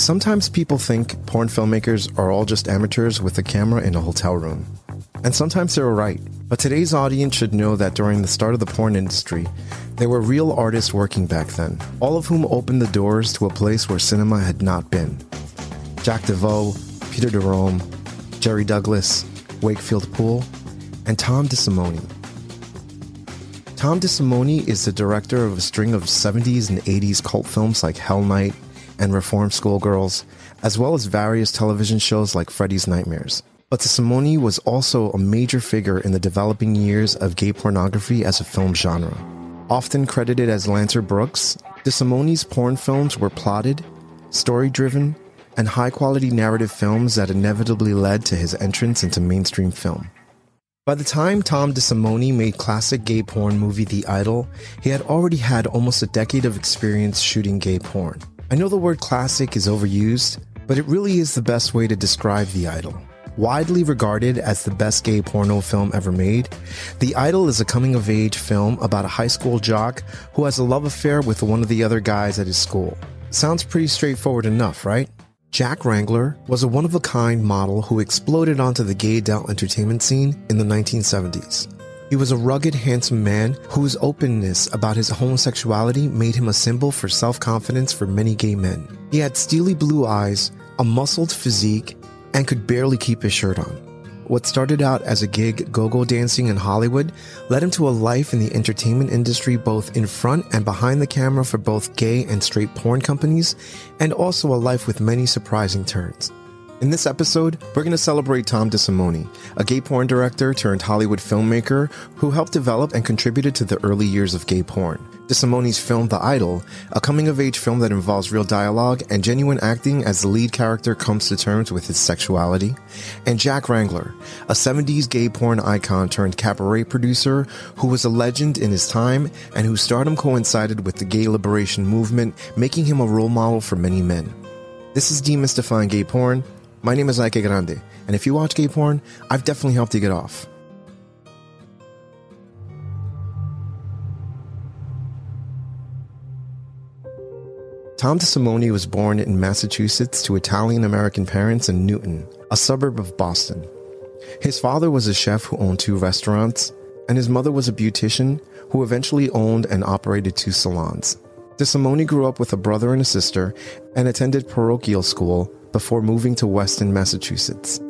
Sometimes people think porn filmmakers are all just amateurs with a camera in a hotel room. And sometimes they're right. But today's audience should know that during the start of the porn industry, there were real artists working back then, all of whom opened the doors to a place where cinema had not been. Jack Deveau, Peter DeRome, Jerry Douglas, Wakefield Poole, and Tom DeSimone. Tom DeSimone is the director of a string of 70s and 80s cult films like Hell Night and Reform Schoolgirls, as well as various television shows like Freddy's Nightmares. But DeSimone was also a major figure in the developing years of gay pornography as a film genre. Often credited as Lancer Brooks, DeSimone's porn films were plotted, story driven, and high quality narrative films that inevitably led to his entrance into mainstream film. By the time Tom DeSimone made classic gay porn movie The Idol, he had already had almost a decade of experience shooting gay porn. I know the word classic is overused, but it really is the best way to describe The Idol. Widely regarded as the best gay porno film ever made, The Idol is a coming of age film about a high school jock who has a love affair with one of the other guys at his school. Sounds pretty straightforward enough, right? Jack Wrangler was a one of a kind model who exploded onto the gay adult entertainment scene in the 1970s. He was a rugged, handsome man whose openness about his homosexuality made him a symbol for self confidence for many gay men. He had steely blue eyes, a muscled physique, and could barely keep his shirt on. What started out as a gig go go dancing in Hollywood led him to a life in the entertainment industry, both in front and behind the camera for both gay and straight porn companies, and also a life with many surprising turns. In this episode, we're going to celebrate Tom DeSimone, a gay porn director turned Hollywood filmmaker who helped develop and contributed to the early years of gay porn. DeSimone's film The Idol, a coming of age film that involves real dialogue and genuine acting as the lead character comes to terms with his sexuality, and Jack Wrangler, a 70s gay porn icon turned cabaret producer who was a legend in his time and whose stardom coincided with the gay liberation movement, making him a role model for many men. This is Demystifying Gay Porn. My name is Ike Grande, and if you watch gay porn, I've definitely helped you get off. Tom DeSimone was born in Massachusetts to Italian American parents in Newton, a suburb of Boston. His father was a chef who owned two restaurants, and his mother was a beautician who eventually owned and operated two salons. DeSimone grew up with a brother and a sister and attended parochial school before moving to Weston, Massachusetts.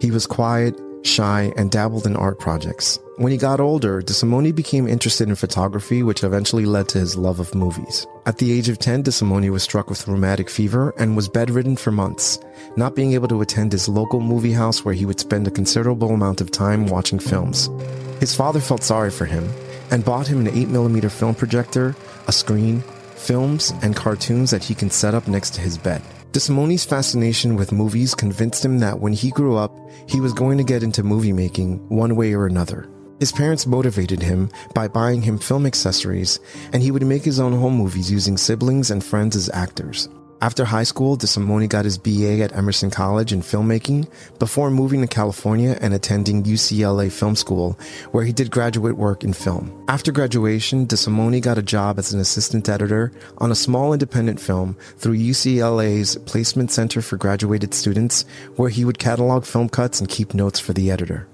He was quiet, shy, and dabbled in art projects. When he got older, DeSimone became interested in photography, which eventually led to his love of movies. At the age of 10, DeSimone was struck with rheumatic fever and was bedridden for months, not being able to attend his local movie house where he would spend a considerable amount of time watching films. His father felt sorry for him and bought him an 8mm film projector, a screen, films, and cartoons that he can set up next to his bed. DeSimone's fascination with movies convinced him that when he grew up, he was going to get into movie making one way or another. His parents motivated him by buying him film accessories, and he would make his own home movies using siblings and friends as actors. After high school, DeSimone got his BA at Emerson College in filmmaking before moving to California and attending UCLA Film School, where he did graduate work in film. After graduation, DeSimone got a job as an assistant editor on a small independent film through UCLA's Placement Center for Graduated Students, where he would catalog film cuts and keep notes for the editor.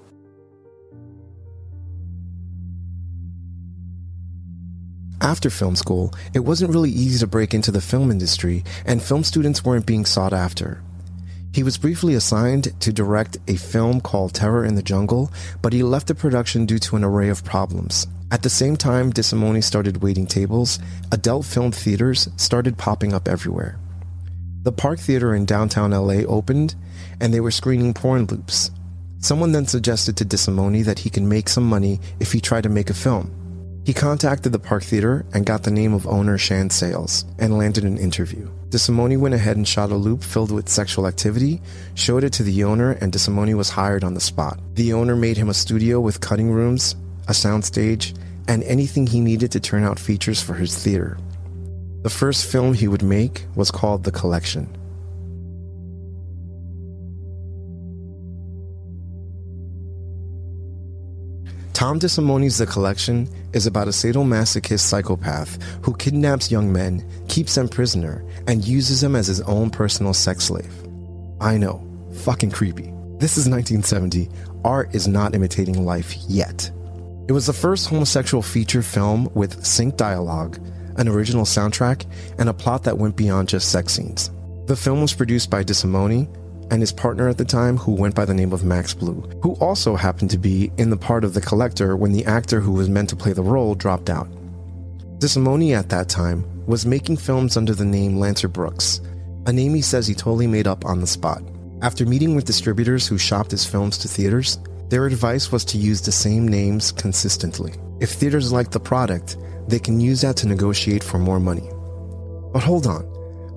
After film school, it wasn't really easy to break into the film industry, and film students weren't being sought after. He was briefly assigned to direct a film called Terror in the Jungle, but he left the production due to an array of problems. At the same time DeSimone started waiting tables, adult film theaters started popping up everywhere. The Park Theater in downtown LA opened, and they were screening porn loops. Someone then suggested to DeSimone that he can make some money if he tried to make a film. He contacted the Park Theater and got the name of owner Shan Sales and landed an interview. DeSimone went ahead and shot a loop filled with sexual activity, showed it to the owner, and DeSimone was hired on the spot. The owner made him a studio with cutting rooms, a soundstage, and anything he needed to turn out features for his theater. The first film he would make was called The Collection. Tom DeSimone's The Collection is about a sadomasochist psychopath who kidnaps young men, keeps them prisoner, and uses them as his own personal sex slave. I know, fucking creepy. This is 1970. Art is not imitating life yet. It was the first homosexual feature film with sync dialogue, an original soundtrack, and a plot that went beyond just sex scenes. The film was produced by DeSimone and his partner at the time, who went by the name of Max Blue, who also happened to be in the part of the collector when the actor who was meant to play the role dropped out. DeSimone at that time was making films under the name Lancer Brooks, a name he says he totally made up on the spot. After meeting with distributors who shopped his films to theaters, their advice was to use the same names consistently. If theaters like the product, they can use that to negotiate for more money. But hold on,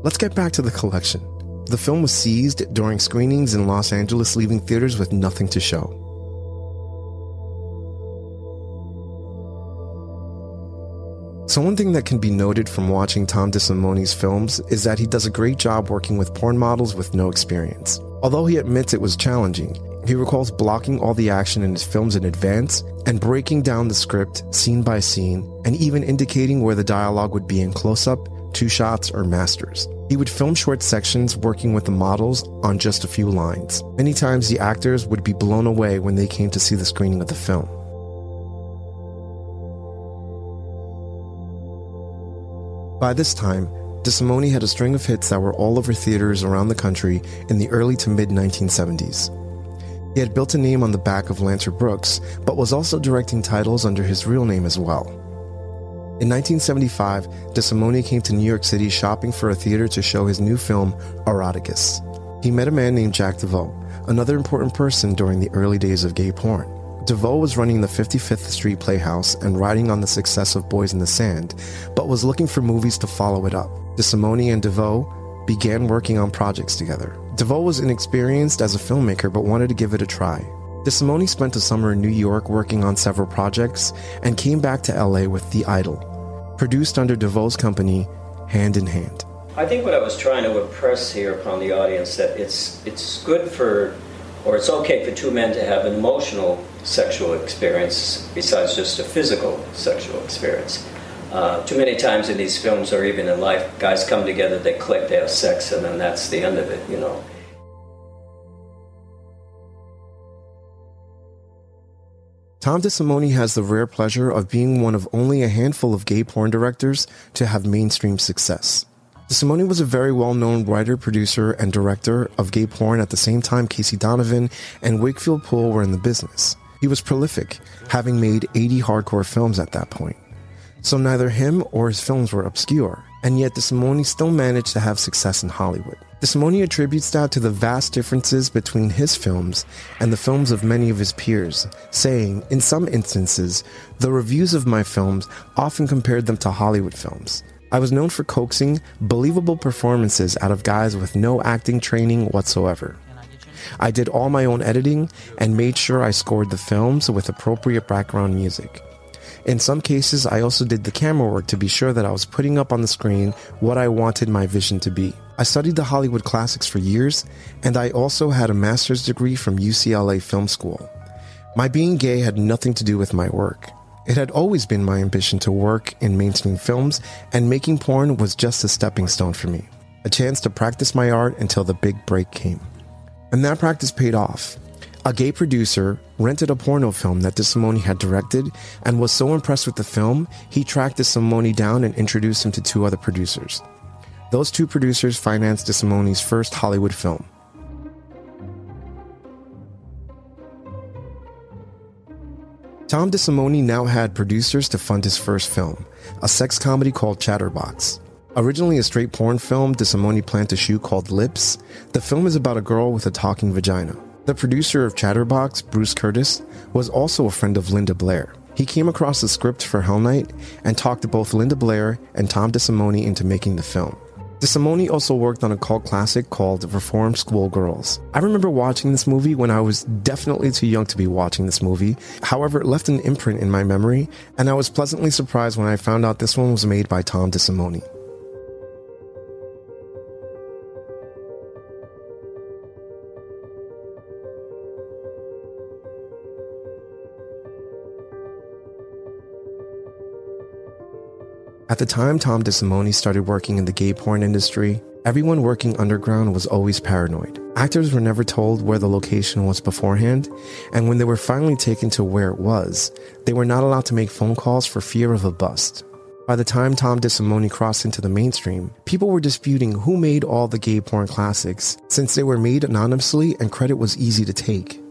let's get back to the collection. The film was seized during screenings in Los Angeles, leaving theaters with nothing to show. So, one thing that can be noted from watching Tom DeSimone's films is that he does a great job working with porn models with no experience. Although he admits it was challenging, he recalls blocking all the action in his films in advance and breaking down the script scene by scene and even indicating where the dialogue would be in close up, two shots, or masters. He would film short sections working with the models on just a few lines. Many times the actors would be blown away when they came to see the screening of the film. By this time, DeSimone had a string of hits that were all over theaters around the country in the early to mid 1970s. He had built a name on the back of Lancer Brooks, but was also directing titles under his real name as well. In 1975, DeSimone came to New York City shopping for a theater to show his new film, Eroticus. He met a man named Jack Deveau, another important person during the early days of gay porn. Deveau was running the 55th Street Playhouse and riding on the success of Boys in the Sand, but was looking for movies to follow it up. DeSimone and Deveau began working on projects together. Deveau was inexperienced as a filmmaker but wanted to give it a try. DeSimone spent a summer in New York working on several projects and came back to LA with The Idol, produced under Deveau's company, Hand in Hand. I think what I was trying to impress here upon the audience that it's it's good for or it's okay for two men to have an emotional sexual experience besides just a physical sexual experience. Uh, too many times in these films or even in life, guys come together, they click, they have sex, and then that's the end of it, you know. Tom DeSimone has the rare pleasure of being one of only a handful of gay porn directors to have mainstream success. DeSimone was a very well known writer, producer, and director of gay porn at the same time Casey Donovan and Wakefield Poole were in the business. He was prolific, having made 80 hardcore films at that point. So neither him or his films were obscure, and yet DeSimone still managed to have success in Hollywood. DeSimone attributes that to the vast differences between his films and the films of many of his peers, saying, in some instances, the reviews of my films often compared them to Hollywood films. I was known for coaxing believable performances out of guys with no acting training whatsoever. I did all my own editing and made sure I scored the films with appropriate background music. In some cases, I also did the camera work to be sure that I was putting up on the screen what I wanted my vision to be. I studied the Hollywood classics for years, and I also had a master's degree from UCLA Film School. My being gay had nothing to do with my work. It had always been my ambition to work in mainstream films, and making porn was just a stepping stone for me, a chance to practice my art until the big break came. And that practice paid off. A gay producer rented a porno film that DeSimone had directed and was so impressed with the film, he tracked DeSimone down and introduced him to two other producers. Those two producers financed DeSimone's first Hollywood film. Tom DeSimone now had producers to fund his first film, a sex comedy called Chatterbox. Originally a straight porn film DeSimone planned to shoot called Lips, the film is about a girl with a talking vagina. The producer of Chatterbox, Bruce Curtis, was also a friend of Linda Blair. He came across the script for Hell Night and talked both Linda Blair and Tom DeSimone into making the film. DeSimone also worked on a cult classic called Reform School Girls. I remember watching this movie when I was definitely too young to be watching this movie. However, it left an imprint in my memory, and I was pleasantly surprised when I found out this one was made by Tom DeSimone. At the time Tom DeSimone started working in the gay porn industry, everyone working underground was always paranoid. Actors were never told where the location was beforehand, and when they were finally taken to where it was, they were not allowed to make phone calls for fear of a bust. By the time Tom DeSimone crossed into the mainstream, people were disputing who made all the gay porn classics, since they were made anonymously and credit was easy to take.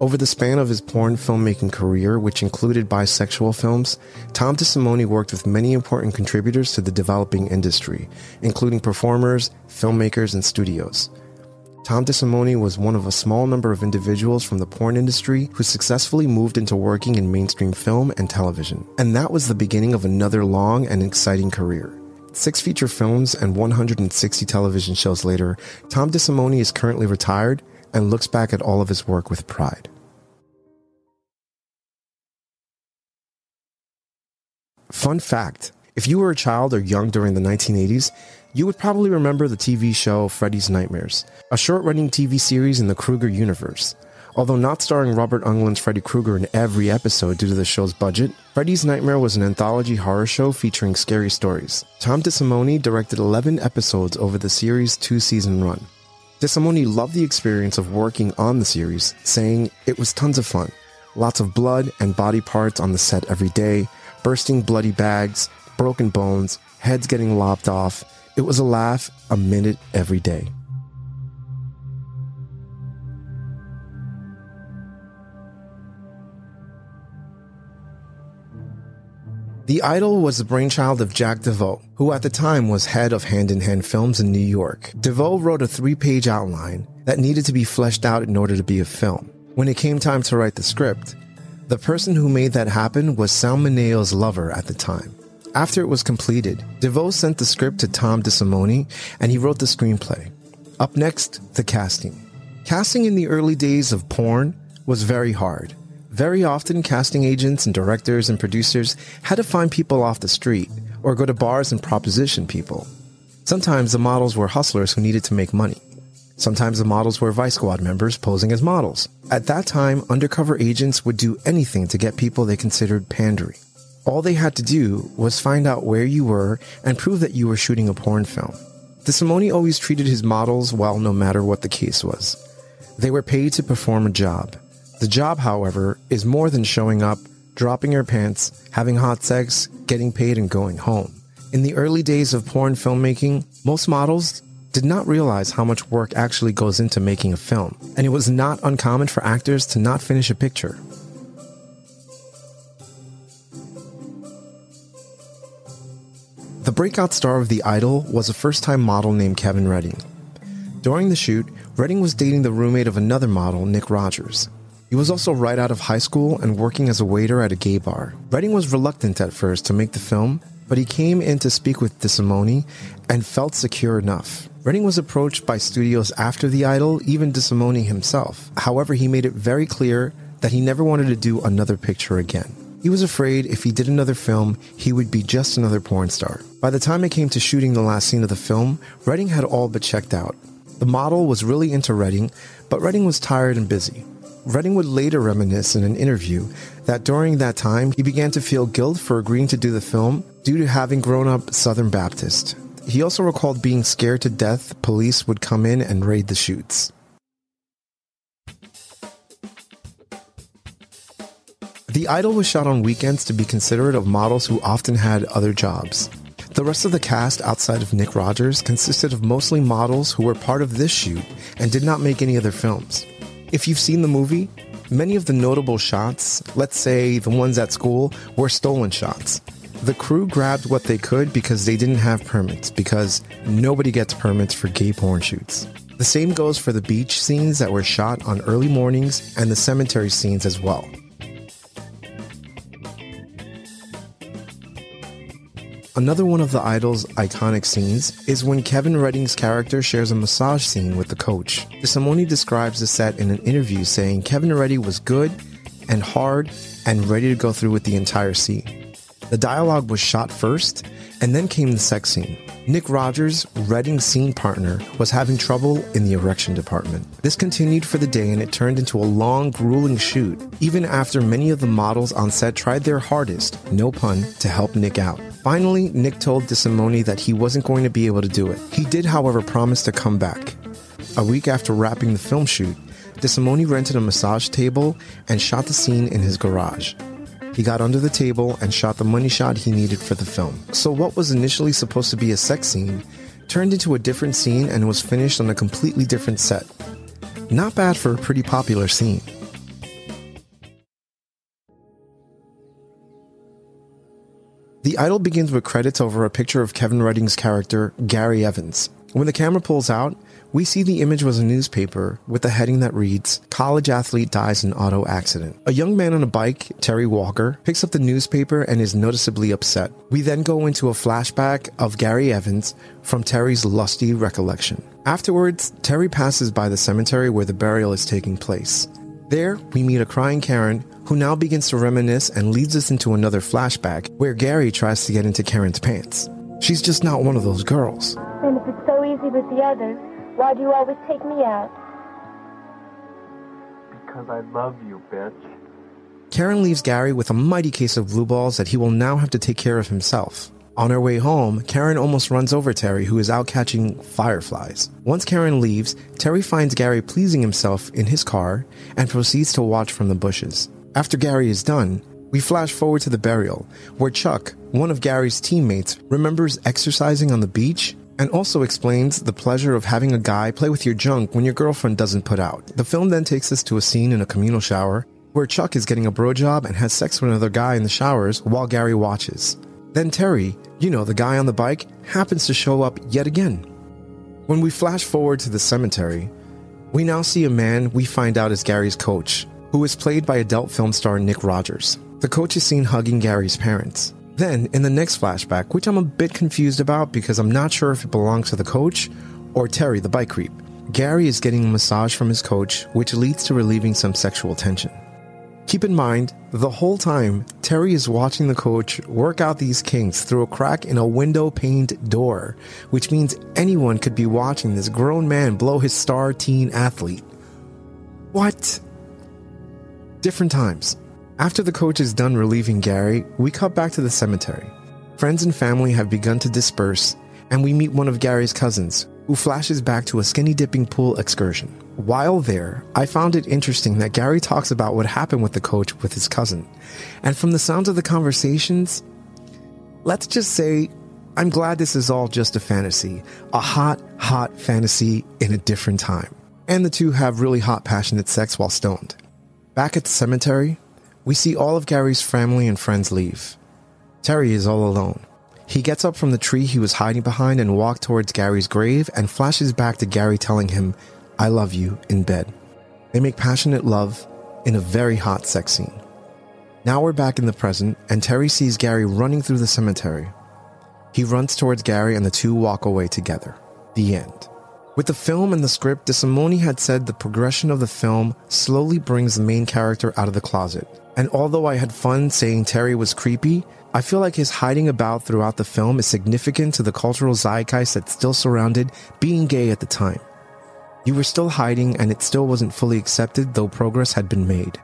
Over the span of his porn filmmaking career, which included bisexual films, Tom DeSimone worked with many important contributors to the developing industry, including performers, filmmakers, and studios. Tom DeSimone was one of a small number of individuals from the porn industry who successfully moved into working in mainstream film and television. And that was the beginning of another long and exciting career. Six feature films and 160 television shows later, Tom DeSimone is currently retired and looks back at all of his work with pride. Fun fact if you were a child or young during the 1980s, you would probably remember the TV show Freddy's Nightmares, a short running TV series in the Krueger universe. Although not starring Robert Englund's Freddy Krueger in every episode due to the show's budget, Freddy's Nightmare was an anthology horror show featuring scary stories. Tom DeSimone directed 11 episodes over the series' two season run. DeSimone loved the experience of working on the series, saying it was tons of fun. Lots of blood and body parts on the set every day, bursting bloody bags, broken bones, heads getting lopped off. It was a laugh a minute every day. The Idol was the brainchild of Jack Deveau, who at the time was head of Hand in Hand Films in New York. Deveau wrote a three page outline that needed to be fleshed out in order to be a film. When it came time to write the script, the person who made that happen was Sal Mineo's lover at the time. After it was completed, Deveau sent the script to Tom DeSimone and he wrote the screenplay. Up next, the casting. Casting in the early days of porn was very hard. Very often, casting agents and directors and producers had to find people off the street or go to bars and proposition people. Sometimes the models were hustlers who needed to make money. Sometimes the models were Vice Squad members posing as models. At that time, undercover agents would do anything to get people they considered pandering. All they had to do was find out where you were and prove that you were shooting a porn film. DeSimone always treated his models well no matter what the case was. They were paid to perform a job. The job, however, is more than showing up, dropping your pants, having hot sex, getting paid, and going home. In the early days of porn filmmaking, most models did not realize how much work actually goes into making a film, and it was not uncommon for actors to not finish a picture. The breakout star of The Idol was a first time model named Kevin Redding. During the shoot, Redding was dating the roommate of another model, Nick Rogers. He was also right out of high school and working as a waiter at a gay bar. Redding was reluctant at first to make the film, but he came in to speak with DeSimone and felt secure enough. Redding was approached by studios after The Idol, even DeSimone himself. However, he made it very clear that he never wanted to do another picture again. He was afraid if he did another film, he would be just another porn star. By the time it came to shooting the last scene of the film, Redding had all but checked out. The model was really into Redding, but Redding was tired and busy. Redding would later reminisce in an interview that during that time he began to feel guilt for agreeing to do the film due to having grown up Southern Baptist. He also recalled being scared to death police would come in and raid the shoots. The Idol was shot on weekends to be considerate of models who often had other jobs. The rest of the cast outside of Nick Rogers consisted of mostly models who were part of this shoot and did not make any other films. If you've seen the movie, many of the notable shots, let's say the ones at school, were stolen shots. The crew grabbed what they could because they didn't have permits, because nobody gets permits for gay porn shoots. The same goes for the beach scenes that were shot on early mornings and the cemetery scenes as well. Another one of the Idol's iconic scenes is when Kevin Redding's character shares a massage scene with the coach. DeSimone describes the set in an interview saying Kevin Redding was good and hard and ready to go through with the entire scene. The dialogue was shot first, and then came the sex scene. Nick Rogers, Redding's scene partner, was having trouble in the erection department. This continued for the day and it turned into a long, grueling shoot, even after many of the models on set tried their hardest, no pun, to help Nick out. Finally, Nick told DeSimone that he wasn't going to be able to do it. He did, however, promise to come back. A week after wrapping the film shoot, DeSimone rented a massage table and shot the scene in his garage. He got under the table and shot the money shot he needed for the film. So, what was initially supposed to be a sex scene turned into a different scene and was finished on a completely different set. Not bad for a pretty popular scene. The idol begins with credits over a picture of Kevin Redding's character, Gary Evans. When the camera pulls out, we see the image was a newspaper with a heading that reads College athlete dies in auto accident. A young man on a bike, Terry Walker, picks up the newspaper and is noticeably upset. We then go into a flashback of Gary Evans from Terry's lusty recollection. Afterwards, Terry passes by the cemetery where the burial is taking place. There, we meet a crying Karen who now begins to reminisce and leads us into another flashback where Gary tries to get into Karen's pants. She's just not one of those girls. And if it's so easy with the others, why do you always take me out? Because I love you, bitch. Karen leaves Gary with a mighty case of blue balls that he will now have to take care of himself. On her way home, Karen almost runs over Terry, who is out catching fireflies. Once Karen leaves, Terry finds Gary pleasing himself in his car and proceeds to watch from the bushes. After Gary is done, we flash forward to the burial, where Chuck, one of Gary's teammates, remembers exercising on the beach and also explains the pleasure of having a guy play with your junk when your girlfriend doesn't put out. The film then takes us to a scene in a communal shower where Chuck is getting a bro job and has sex with another guy in the showers while Gary watches. Then Terry, you know, the guy on the bike, happens to show up yet again. When we flash forward to the cemetery, we now see a man we find out is Gary's coach, who is played by adult film star Nick Rogers. The coach is seen hugging Gary's parents. Then, in the next flashback, which I'm a bit confused about because I'm not sure if it belongs to the coach or Terry, the bike creep, Gary is getting a massage from his coach, which leads to relieving some sexual tension. Keep in mind, the whole time, Terry is watching the coach work out these kinks through a crack in a window paned door, which means anyone could be watching this grown man blow his star teen athlete. What? Different times. After the coach is done relieving Gary, we cut back to the cemetery. Friends and family have begun to disperse, and we meet one of Gary's cousins, who flashes back to a skinny dipping pool excursion. While there, I found it interesting that Gary talks about what happened with the coach with his cousin. And from the sounds of the conversations, let's just say I'm glad this is all just a fantasy. A hot, hot fantasy in a different time. And the two have really hot, passionate sex while stoned. Back at the cemetery, we see all of Gary's family and friends leave. Terry is all alone. He gets up from the tree he was hiding behind and walks towards Gary's grave and flashes back to Gary telling him, I love you, in bed. They make passionate love in a very hot sex scene. Now we're back in the present, and Terry sees Gary running through the cemetery. He runs towards Gary, and the two walk away together. The end. With the film and the script, DeSimone had said the progression of the film slowly brings the main character out of the closet. And although I had fun saying Terry was creepy, I feel like his hiding about throughout the film is significant to the cultural zeitgeist that still surrounded being gay at the time. You were still hiding and it still wasn't fully accepted, though progress had been made.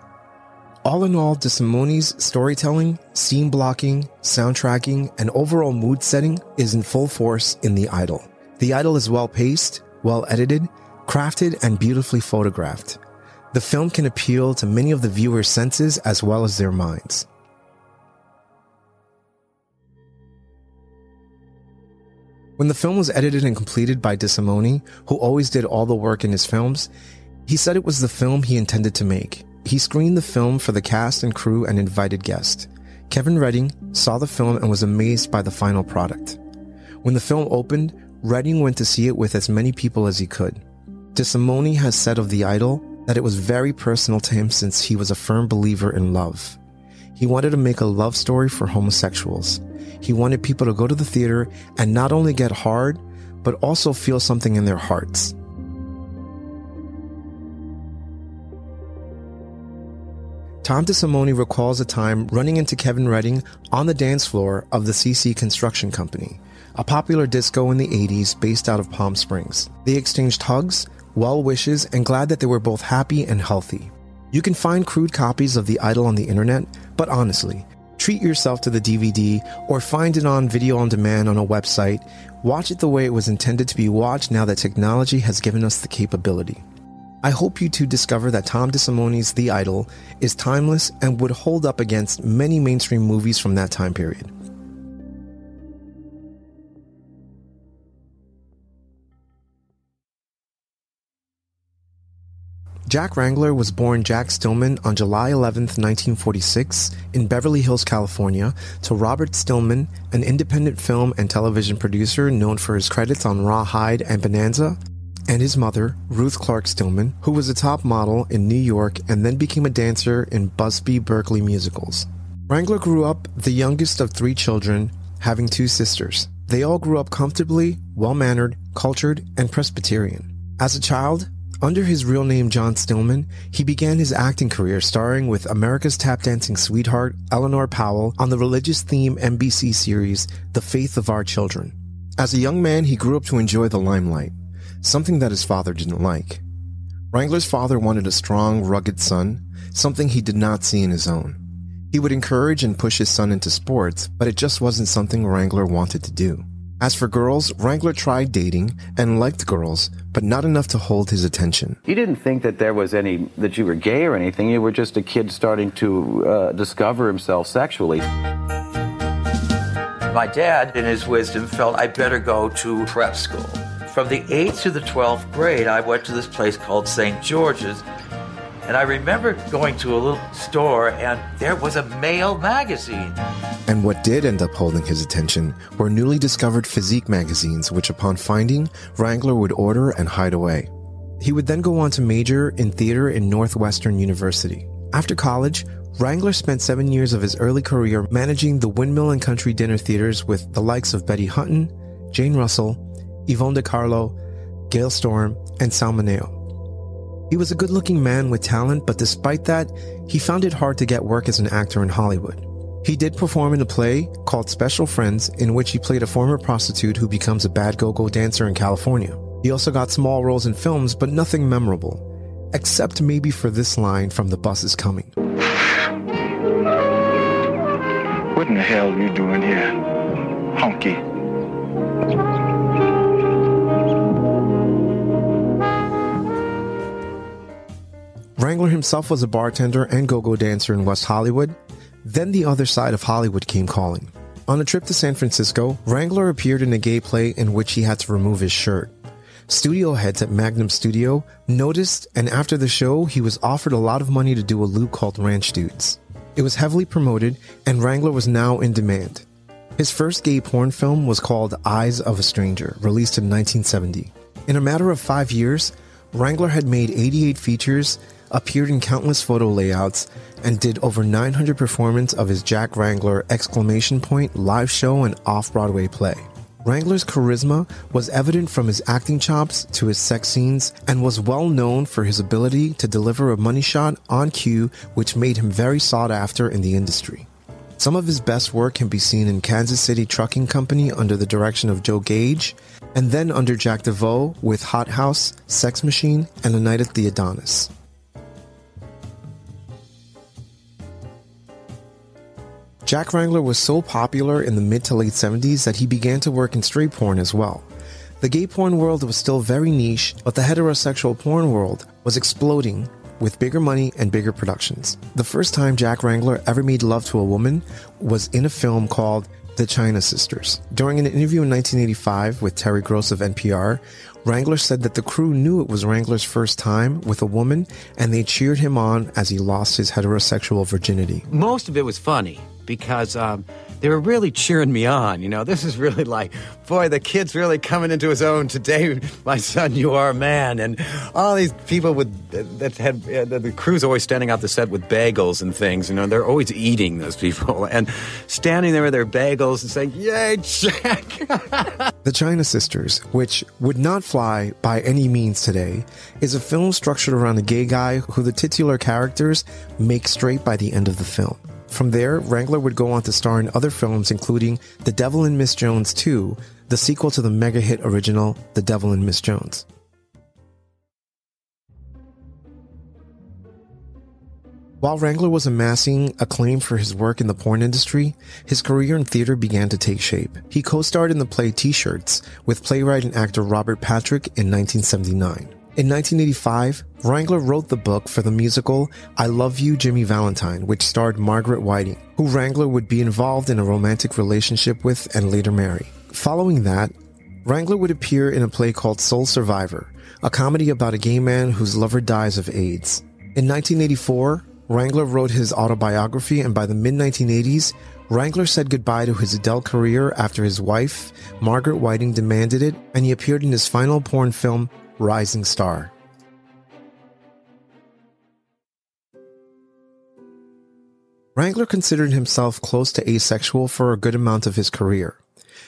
All in all, DeSimone's storytelling, scene blocking, soundtracking, and overall mood setting is in full force in The Idol. The Idol is well paced, well edited, crafted, and beautifully photographed. The film can appeal to many of the viewer's senses as well as their minds. When the film was edited and completed by DeSimone, who always did all the work in his films, he said it was the film he intended to make. He screened the film for the cast and crew and invited guests. Kevin Redding saw the film and was amazed by the final product. When the film opened, Redding went to see it with as many people as he could. DeSimone has said of The Idol that it was very personal to him since he was a firm believer in love. He wanted to make a love story for homosexuals. He wanted people to go to the theater and not only get hard, but also feel something in their hearts. Tom DeSimone recalls a time running into Kevin Redding on the dance floor of the CC Construction Company. a popular disco in the 80s based out of Palm Springs. They exchanged hugs, well wishes, and glad that they were both happy and healthy. You can find crude copies of The Idol on the internet, but honestly, treat yourself to the DVD or find it on video on demand on a website. Watch it the way it was intended to be watched now that technology has given us the capability. I hope you too discover that Tom DeSimone's The Idol is timeless and would hold up against many mainstream movies from that time period. Jack Wrangler was born Jack Stillman on July 11, 1946, in Beverly Hills, California, to Robert Stillman, an independent film and television producer known for his credits on Rawhide and Bonanza, and his mother, Ruth Clark Stillman, who was a top model in New York and then became a dancer in Busby Berkeley musicals. Wrangler grew up the youngest of three children, having two sisters. They all grew up comfortably, well mannered, cultured, and Presbyterian. As a child, under his real name John Stillman, he began his acting career starring with America's tap dancing sweetheart Eleanor Powell on the religious theme NBC series The Faith of Our Children. As a young man, he grew up to enjoy the limelight, something that his father didn't like. Wrangler's father wanted a strong, rugged son, something he did not see in his own. He would encourage and push his son into sports, but it just wasn't something Wrangler wanted to do. As for girls, Wrangler tried dating and liked girls, but not enough to hold his attention. You didn't think that there was any, that you were gay or anything. You were just a kid starting to uh, discover himself sexually. My dad, in his wisdom, felt I better go to prep school. From the 8th to the 12th grade, I went to this place called St. George's. And I remember going to a little store, and there was a male magazine. And what did end up holding his attention were newly discovered physique magazines, which upon finding, Wrangler would order and hide away. He would then go on to major in theater in Northwestern University. After college, Wrangler spent seven years of his early career managing the Windmill and Country Dinner Theaters with the likes of Betty Hutton, Jane Russell, Yvonne De Carlo, Gale Storm, and Sal Mineo. He was a good looking man with talent, but despite that, he found it hard to get work as an actor in Hollywood. He did perform in a play called Special Friends, in which he played a former prostitute who becomes a bad go go dancer in California. He also got small roles in films, but nothing memorable, except maybe for this line from The Bus is Coming. What in the hell are you doing here, honky? Wrangler himself was a bartender and go go dancer in West Hollywood. Then the other side of Hollywood came calling. On a trip to San Francisco, Wrangler appeared in a gay play in which he had to remove his shirt. Studio heads at Magnum Studio noticed, and after the show, he was offered a lot of money to do a loop called Ranch Dudes. It was heavily promoted, and Wrangler was now in demand. His first gay porn film was called Eyes of a Stranger, released in 1970. In a matter of five years, Wrangler had made 88 features, appeared in countless photo layouts, and did over 900 performances of his Jack Wrangler exclamation point live show and off-Broadway play. Wrangler's charisma was evident from his acting chops to his sex scenes and was well known for his ability to deliver a money shot on cue, which made him very sought after in the industry. Some of his best work can be seen in Kansas City Trucking Company under the direction of Joe Gage, and then under Jack Deveau with Hot House, Sex Machine, and A Night at the Adonis. Jack Wrangler was so popular in the mid to late 70s that he began to work in straight porn as well. The gay porn world was still very niche, but the heterosexual porn world was exploding with bigger money and bigger productions. The first time Jack Wrangler ever made love to a woman was in a film called The China Sisters. During an interview in 1985 with Terry Gross of NPR, Wrangler said that the crew knew it was Wrangler's first time with a woman and they cheered him on as he lost his heterosexual virginity. Most of it was funny because um, they were really cheering me on. You know, this is really like, boy, the kid's really coming into his own today. My son, you are a man, and all these people with that had uh, the, crew's always standing out the set with bagels and things. You know, they're always eating those people and standing there with their bagels and saying, "Yay, Jack!" the China Sisters, which would not fly by any means today, is a film structured around a gay guy who the titular characters make straight by the end of the film. From there, Wrangler would go on to star in other films, including The Devil and Miss Jones 2, the sequel to the mega hit original The Devil and Miss Jones. While Wrangler was amassing acclaim for his work in the porn industry, his career in theater began to take shape. He co-starred in the play T-Shirts with playwright and actor Robert Patrick in 1979. In 1985, Wrangler wrote the book for the musical I Love You, Jimmy Valentine, which starred Margaret Whiting, who Wrangler would be involved in a romantic relationship with and later marry. Following that, Wrangler would appear in a play called Soul Survivor, a comedy about a gay man whose lover dies of AIDS. In 1984, Wrangler wrote his autobiography, and by the mid 1980s, Wrangler said goodbye to his adult career after his wife, Margaret Whiting, demanded it, and he appeared in his final porn film, Rising Star. Wrangler considered himself close to asexual for a good amount of his career.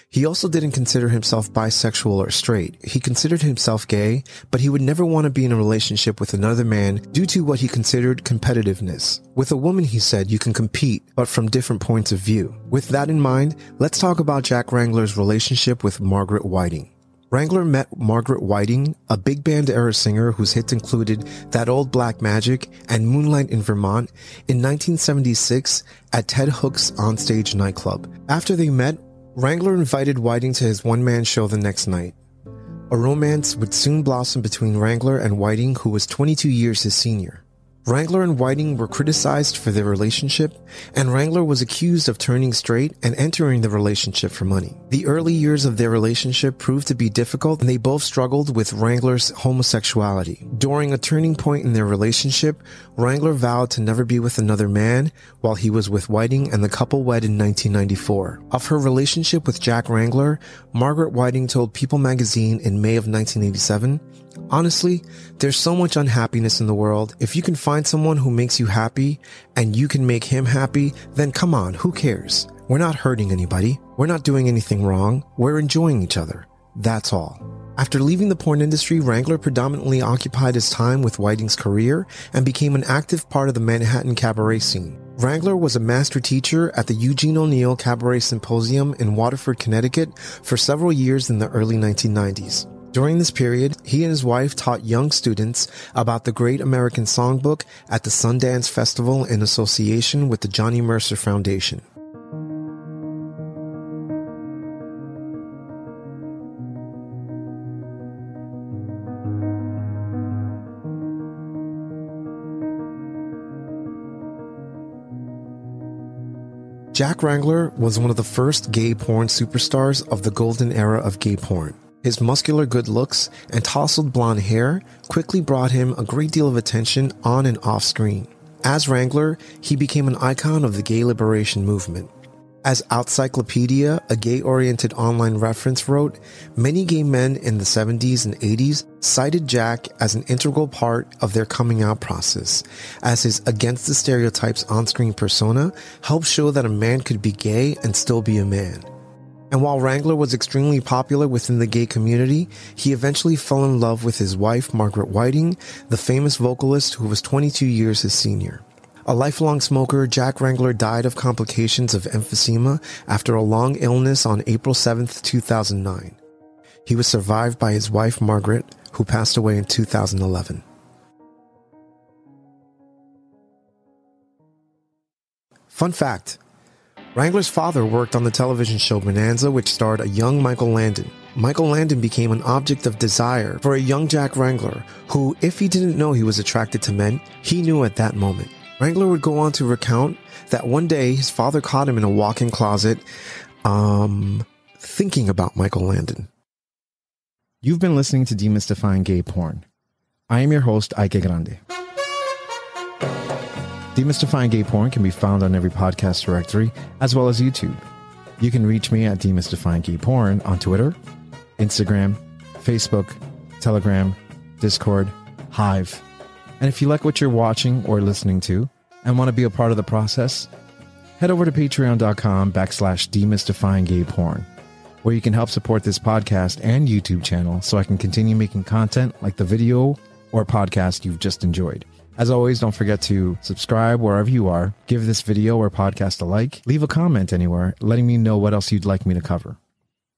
He also didn't consider himself bisexual or straight. He considered himself gay, but he would never want to be in a relationship with another man due to what he considered competitiveness. With a woman, he said, you can compete, but from different points of view. With that in mind, let's talk about Jack Wrangler's relationship with Margaret Whiting. Wrangler met Margaret Whiting, a big band era singer whose hits included That Old Black Magic and Moonlight in Vermont, in 1976 at Ted Hook's onstage nightclub. After they met, Wrangler invited Whiting to his one man show the next night. A romance would soon blossom between Wrangler and Whiting, who was 22 years his senior. Wrangler and Whiting were criticized for their relationship, and Wrangler was accused of turning straight and entering the relationship for money. The early years of their relationship proved to be difficult, and they both struggled with Wrangler's homosexuality. During a turning point in their relationship, Wrangler vowed to never be with another man while he was with Whiting, and the couple wed in 1994. Of her relationship with Jack Wrangler, Margaret Whiting told People magazine in May of 1987, Honestly, there's so much unhappiness in the world. If you can find someone who makes you happy and you can make him happy, then come on, who cares? We're not hurting anybody. We're not doing anything wrong. We're enjoying each other. That's all. After leaving the porn industry, Wrangler predominantly occupied his time with Whiting's career and became an active part of the Manhattan cabaret scene. Wrangler was a master teacher at the Eugene O'Neill Cabaret Symposium in Waterford, Connecticut for several years in the early 1990s. During this period, he and his wife taught young students about the Great American Songbook at the Sundance Festival in association with the Johnny Mercer Foundation. Jack Wrangler was one of the first gay porn superstars of the golden era of gay porn. His muscular good looks and tousled blonde hair quickly brought him a great deal of attention on and off screen. As Wrangler, he became an icon of the gay liberation movement. As Outcyclopedia, a gay oriented online reference, wrote, many gay men in the 70s and 80s cited Jack as an integral part of their coming out process, as his against the stereotypes on screen persona helped show that a man could be gay and still be a man. And while Wrangler was extremely popular within the gay community, he eventually fell in love with his wife, Margaret Whiting, the famous vocalist who was 22 years his senior. A lifelong smoker, Jack Wrangler died of complications of emphysema after a long illness on April 7, 2009. He was survived by his wife, Margaret, who passed away in 2011. Fun fact Wrangler's father worked on the television show Bonanza, which starred a young Michael Landon. Michael Landon became an object of desire for a young Jack Wrangler, who, if he didn't know he was attracted to men, he knew at that moment. Wrangler would go on to recount that one day his father caught him in a walk in closet, um, thinking about Michael Landon. You've been listening to Demystifying Gay Porn. I am your host, Ike Grande. Demystifying Gay Porn can be found on every podcast directory as well as YouTube. You can reach me at Demystifying Gay Porn on Twitter, Instagram, Facebook, Telegram, Discord, Hive. And if you like what you're watching or listening to and want to be a part of the process, head over to patreon.com backslash demystifying gay porn, where you can help support this podcast and YouTube channel so I can continue making content like the video or podcast you've just enjoyed. As always, don't forget to subscribe wherever you are, give this video or podcast a like, leave a comment anywhere letting me know what else you'd like me to cover.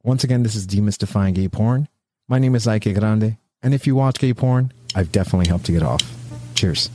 Once again, this is Demystifying Gay Porn. My name is Ike Grande, and if you watch gay porn, I've definitely helped you get off. Cheers.